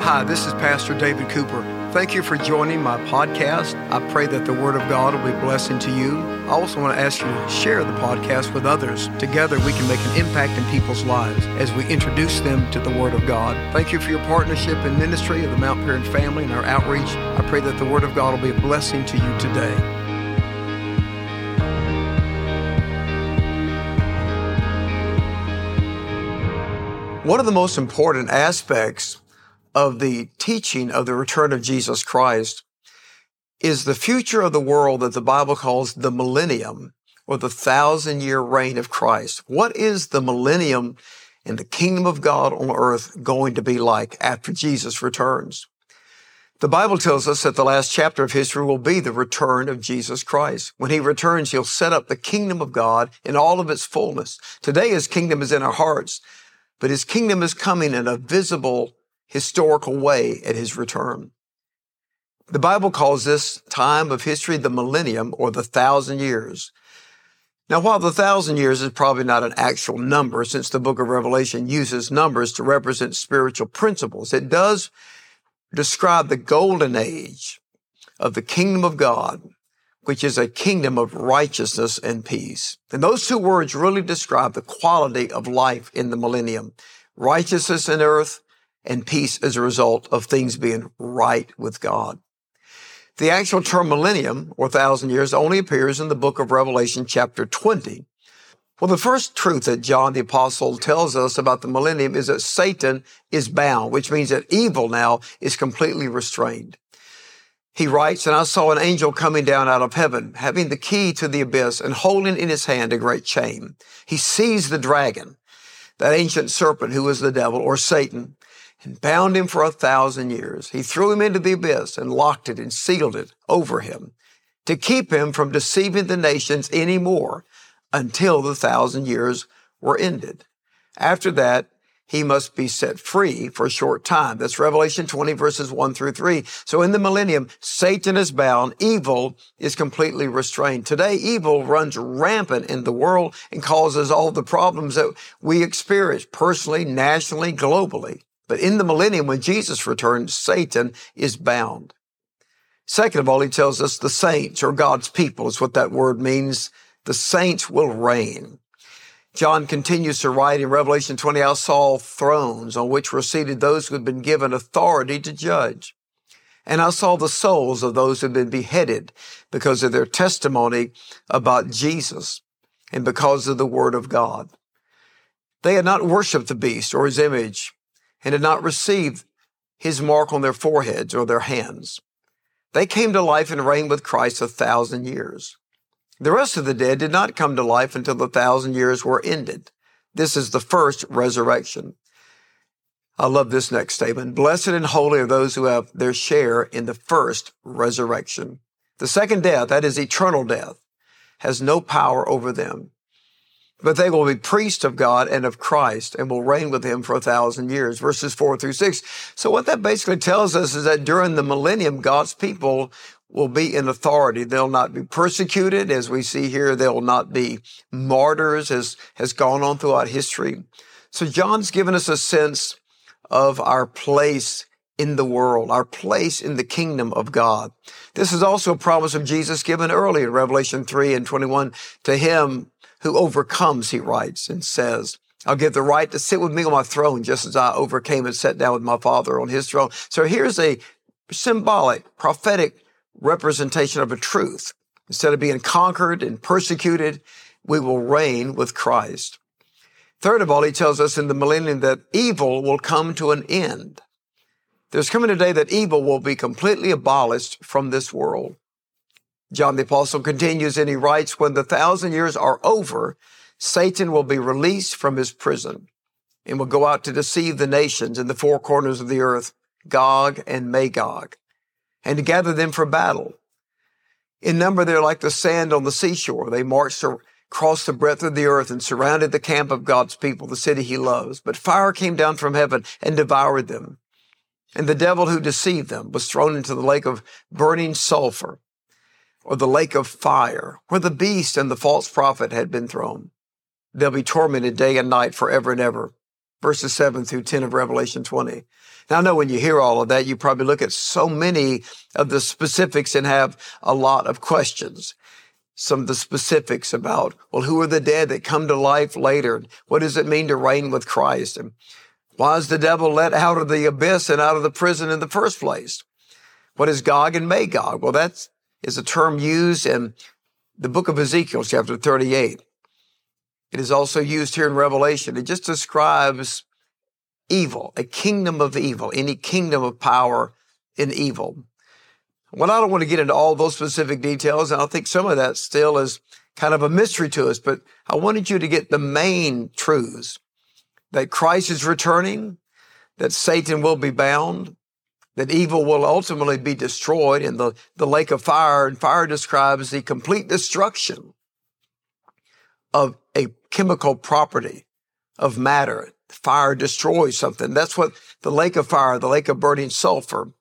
Hi, this is Pastor David Cooper. Thank you for joining my podcast. I pray that the Word of God will be a blessing to you. I also want to ask you to share the podcast with others. Together, we can make an impact in people's lives as we introduce them to the Word of God. Thank you for your partnership in ministry of the Mount Paran family and our outreach. I pray that the Word of God will be a blessing to you today. One of the most important aspects of the teaching of the return of Jesus Christ is the future of the world that the Bible calls the millennium or the thousand year reign of Christ. What is the millennium and the kingdom of God on earth going to be like after Jesus returns? The Bible tells us that the last chapter of history will be the return of Jesus Christ. When he returns, he'll set up the kingdom of God in all of its fullness. Today, his kingdom is in our hearts, but his kingdom is coming in a visible historical way at his return. The Bible calls this time of history the millennium or the thousand years. Now, while the thousand years is probably not an actual number, since the book of Revelation uses numbers to represent spiritual principles, it does describe the golden age of the kingdom of God, which is a kingdom of righteousness and peace. And those two words really describe the quality of life in the millennium. Righteousness in earth and peace as a result of things being right with God. The actual term millennium or thousand years only appears in the book of Revelation chapter 20. Well, the first truth that John the apostle tells us about the millennium is that Satan is bound, which means that evil now is completely restrained. He writes, and I saw an angel coming down out of heaven, having the key to the abyss and holding in his hand a great chain. He seized the dragon, that ancient serpent who was the devil or Satan, and bound him for a thousand years. He threw him into the abyss and locked it and sealed it over him to keep him from deceiving the nations any more until the thousand years were ended. After that, he must be set free for a short time. That's Revelation 20 verses 1 through 3. So in the millennium, Satan is bound. Evil is completely restrained. Today, evil runs rampant in the world and causes all the problems that we experience personally, nationally, globally. But in the millennium, when Jesus returns, Satan is bound. Second of all, he tells us the saints or God's people is what that word means. The saints will reign. John continues to write in Revelation 20, I saw thrones on which were seated those who had been given authority to judge. And I saw the souls of those who had been beheaded because of their testimony about Jesus and because of the word of God. They had not worshiped the beast or his image and had not received his mark on their foreheads or their hands. They came to life and reigned with Christ a thousand years. The rest of the dead did not come to life until the thousand years were ended. This is the first resurrection. I love this next statement. Blessed and holy are those who have their share in the first resurrection. The second death, that is eternal death, has no power over them but they will be priests of God and of Christ and will reign with him for a thousand years. Verses four through six. So what that basically tells us is that during the millennium, God's people will be in authority. They'll not be persecuted, as we see here. They'll not be martyrs, as has gone on throughout history. So John's given us a sense of our place in the world, our place in the kingdom of God. This is also a promise of Jesus given early in Revelation 3 and 21 to him who overcomes, he writes and says, I'll give the right to sit with me on my throne, just as I overcame and sat down with my father on his throne. So here's a symbolic, prophetic representation of a truth. Instead of being conquered and persecuted, we will reign with Christ. Third of all, he tells us in the millennium that evil will come to an end. There's coming a day that evil will be completely abolished from this world. John the Apostle continues and he writes, when the thousand years are over, Satan will be released from his prison and will go out to deceive the nations in the four corners of the earth, Gog and Magog, and to gather them for battle. In number, they're like the sand on the seashore. They marched across the breadth of the earth and surrounded the camp of God's people, the city he loves. But fire came down from heaven and devoured them. And the devil who deceived them was thrown into the lake of burning sulfur or the lake of fire, where the beast and the false prophet had been thrown. They'll be tormented day and night forever and ever. verses 7 through 10 of Revelation 20. Now, I know when you hear all of that, you probably look at so many of the specifics and have a lot of questions. Some of the specifics about, well, who are the dead that come to life later? What does it mean to reign with Christ? And why is the devil let out of the abyss and out of the prison in the first place? What is Gog and Magog? Well, that is a term used in the book of Ezekiel, chapter 38. It is also used here in Revelation. It just describes evil, a kingdom of evil, any kingdom of power in evil. Well, I don't want to get into all those specific details, and I think some of that still is kind of a mystery to us, but I wanted you to get the main truths that Christ is returning, that Satan will be bound, that evil will ultimately be destroyed in the, the lake of fire, and fire describes the complete destruction of a chemical property of matter. Fire destroys something. That's what the lake of fire, the lake of burning sulfur.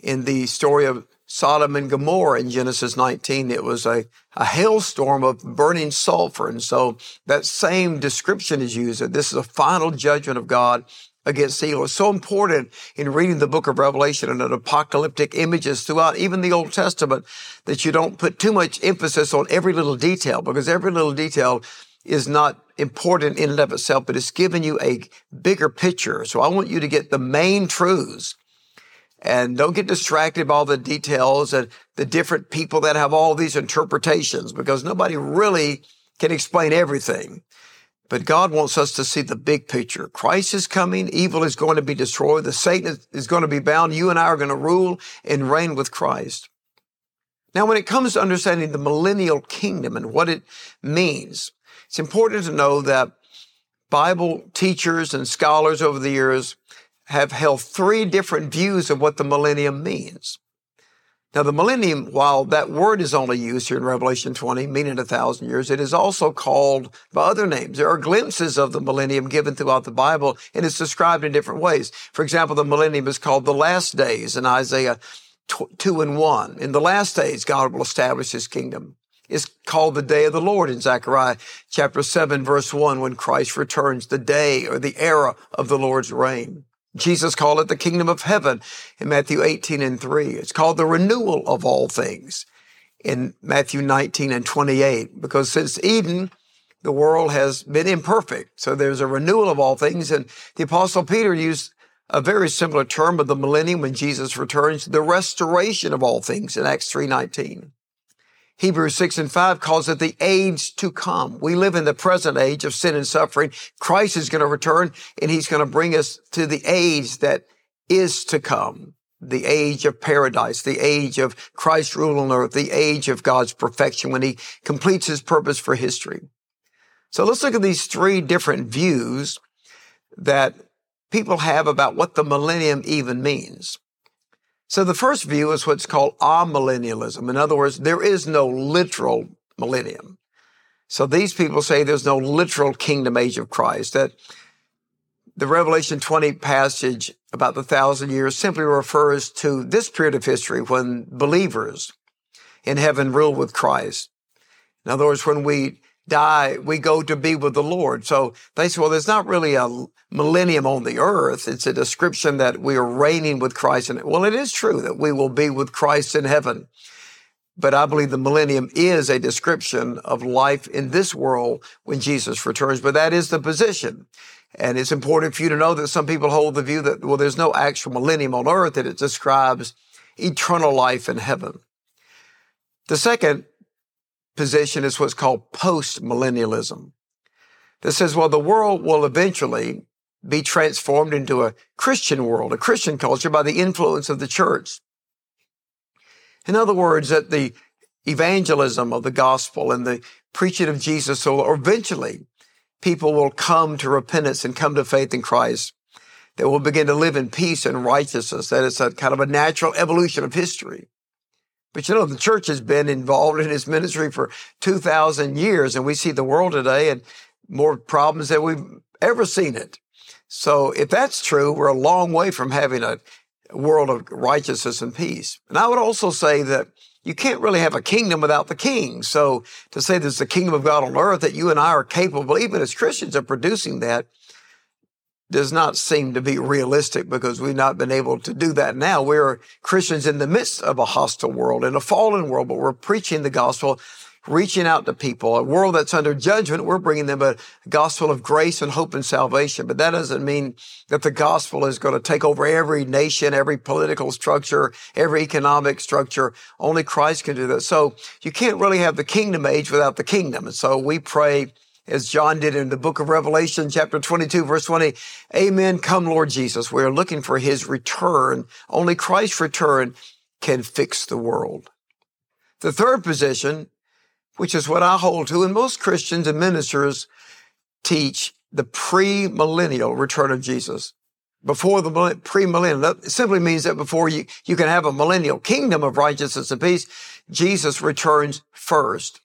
In the story of Sodom and Gomorrah in Genesis 19, it was a, a hailstorm of burning sulfur. And so that same description is used that this is a final judgment of God against evil. It's so important in reading the book of Revelation and the apocalyptic images throughout even the Old Testament that you don't put too much emphasis on every little detail because every little detail is not important in and of itself, but it's giving you a bigger picture. So I want you to get the main truths and don't get distracted by all the details and the different people that have all these interpretations because nobody really can explain everything. But God wants us to see the big picture. Christ is coming. Evil is going to be destroyed. The Satan is going to be bound. You and I are going to rule and reign with Christ. Now, when it comes to understanding the millennial kingdom and what it means, it's important to know that Bible teachers and scholars over the years have held three different views of what the millennium means. Now, the millennium, while that word is only used here in Revelation 20, meaning a thousand years, it is also called by other names. There are glimpses of the millennium given throughout the Bible, and it's described in different ways. For example, the millennium is called the last days in Isaiah 2 and 1. In the last days, God will establish his kingdom. It's called the day of the Lord in Zechariah chapter 7, verse 1, when Christ returns, the day or the era of the Lord's reign. Jesus called it the kingdom of heaven in Matthew 18 and 3. It's called the renewal of all things in Matthew 19 and 28, because since Eden, the world has been imperfect. So there's a renewal of all things. And the apostle Peter used a very similar term of the millennium when Jesus returns, the restoration of all things in Acts 3.19. Hebrews 6 and 5 calls it the age to come. We live in the present age of sin and suffering. Christ is going to return and he's going to bring us to the age that is to come. The age of paradise, the age of Christ's rule on earth, the age of God's perfection when he completes his purpose for history. So let's look at these three different views that people have about what the millennium even means. So the first view is what's called amillennialism. In other words, there is no literal millennium. So these people say there's no literal kingdom age of Christ, that the Revelation 20 passage about the thousand years simply refers to this period of history when believers in heaven rule with Christ. In other words, when we die, we go to be with the Lord. So they say, well, there's not really a millennium on the earth. It's a description that we are reigning with Christ. And well, it is true that we will be with Christ in heaven. But I believe the millennium is a description of life in this world when Jesus returns. But that is the position. And it's important for you to know that some people hold the view that, well, there's no actual millennium on earth, that it describes eternal life in heaven. The second position is what's called post millennialism. That says, well, the world will eventually be transformed into a Christian world, a Christian culture by the influence of the church. In other words, that the evangelism of the gospel and the preaching of Jesus will eventually people will come to repentance and come to faith in Christ. They will begin to live in peace and righteousness. That is a kind of a natural evolution of history. But you know, the church has been involved in its ministry for 2,000 years, and we see the world today and more problems than we've ever seen it. So if that's true, we're a long way from having a world of righteousness and peace. And I would also say that you can't really have a kingdom without the king. So to say there's the kingdom of God on earth, that you and I are capable, even as Christians, of producing that, does not seem to be realistic because we've not been able to do that now. We're Christians in the midst of a hostile world, in a fallen world, but we're preaching the gospel, reaching out to people. A world that's under judgment, we're bringing them a gospel of grace and hope and salvation. But that doesn't mean that the gospel is going to take over every nation, every political structure, every economic structure. Only Christ can do that. So you can't really have the kingdom age without the kingdom. And so we pray as John did in the book of Revelation, chapter 22, verse 20. Amen. Come, Lord Jesus. We are looking for his return. Only Christ's return can fix the world. The third position, which is what I hold to, and most Christians and ministers teach the pre-millennial return of Jesus. Before the premillennial, that simply means that before you, you can have a millennial kingdom of righteousness and peace, Jesus returns first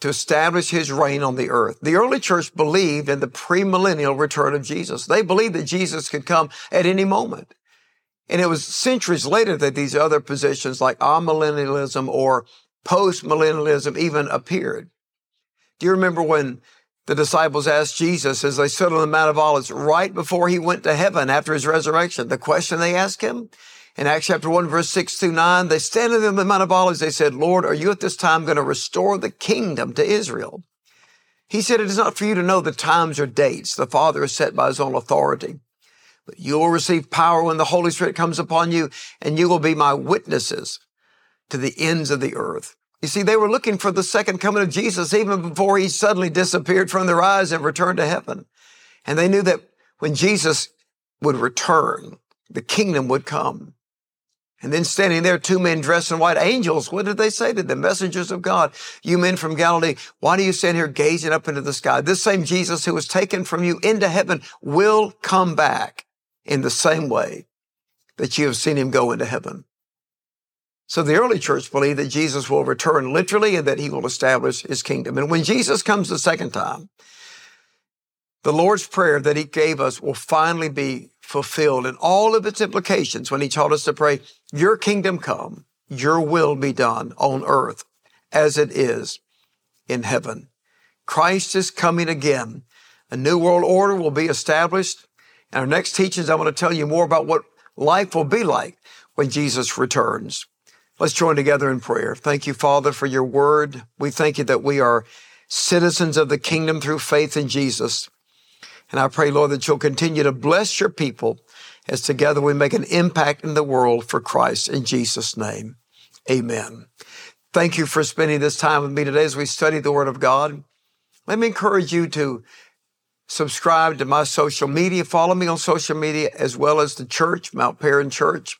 to establish his reign on the earth. The early church believed in the premillennial return of Jesus. They believed that Jesus could come at any moment. And it was centuries later that these other positions like amillennialism or postmillennialism even appeared. Do you remember when the disciples asked Jesus as they stood on the Mount of Olives right before he went to heaven after his resurrection? The question they asked him, in Acts chapter 1, verse 6 through 9, they standing in the Mount of Olives, they said, Lord, are you at this time going to restore the kingdom to Israel? He said, It is not for you to know the times or dates the Father has set by his own authority. But you will receive power when the Holy Spirit comes upon you, and you will be my witnesses to the ends of the earth. You see, they were looking for the second coming of Jesus even before he suddenly disappeared from their eyes and returned to heaven. And they knew that when Jesus would return, the kingdom would come. And then standing there, two men dressed in white angels. What did they say to them? Messengers of God. You men from Galilee, why do you stand here gazing up into the sky? This same Jesus who was taken from you into heaven will come back in the same way that you have seen him go into heaven. So the early church believed that Jesus will return literally and that he will establish his kingdom. And when Jesus comes the second time, the Lord's Prayer that he gave us will finally be fulfilled in all of its implications when he taught us to pray, your kingdom come, your will be done on earth as it is in heaven. Christ is coming again. A new world order will be established. In our next teachings, I want to tell you more about what life will be like when Jesus returns. Let's join together in prayer. Thank you, Father, for your word. We thank you that we are citizens of the kingdom through faith in Jesus. And I pray, Lord, that you'll continue to bless your people as together we make an impact in the world for Christ in Jesus' name. Amen. Thank you for spending this time with me today as we study the Word of God. Let me encourage you to subscribe to my social media, follow me on social media as well as the church, Mount Paran Church,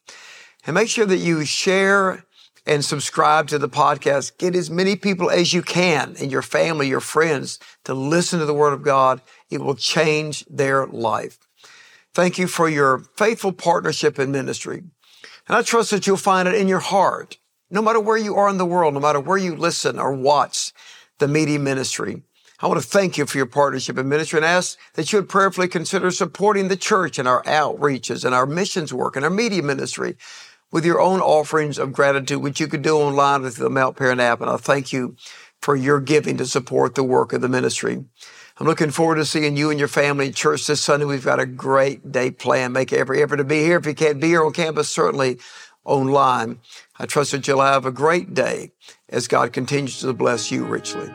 and make sure that you share and subscribe to the podcast. Get as many people as you can and your family, your friends to listen to the Word of God it will change their life. Thank you for your faithful partnership in ministry. And I trust that you'll find it in your heart, no matter where you are in the world, no matter where you listen or watch the media ministry. I want to thank you for your partnership in ministry and ask that you would prayerfully consider supporting the church and our outreaches and our missions work and our media ministry with your own offerings of gratitude, which you could do online with the Mount Paran app. And I thank you for your giving to support the work of the ministry. I'm looking forward to seeing you and your family in church this Sunday. We've got a great day planned. Make every effort to be here. If you can't be here on campus, certainly online. I trust that you'll have a great day as God continues to bless you richly.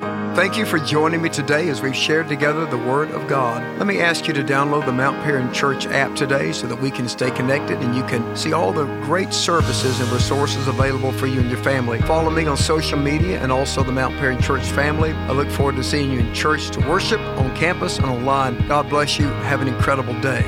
Thank you for joining me today as we've shared together the Word of God. Let me ask you to download the Mount Paran Church app today so that we can stay connected and you can see all the great services and resources available for you and your family. Follow me on social media and also the Mount Paran Church family. I look forward to seeing you in church to worship, on campus, and online. God bless you. Have an incredible day.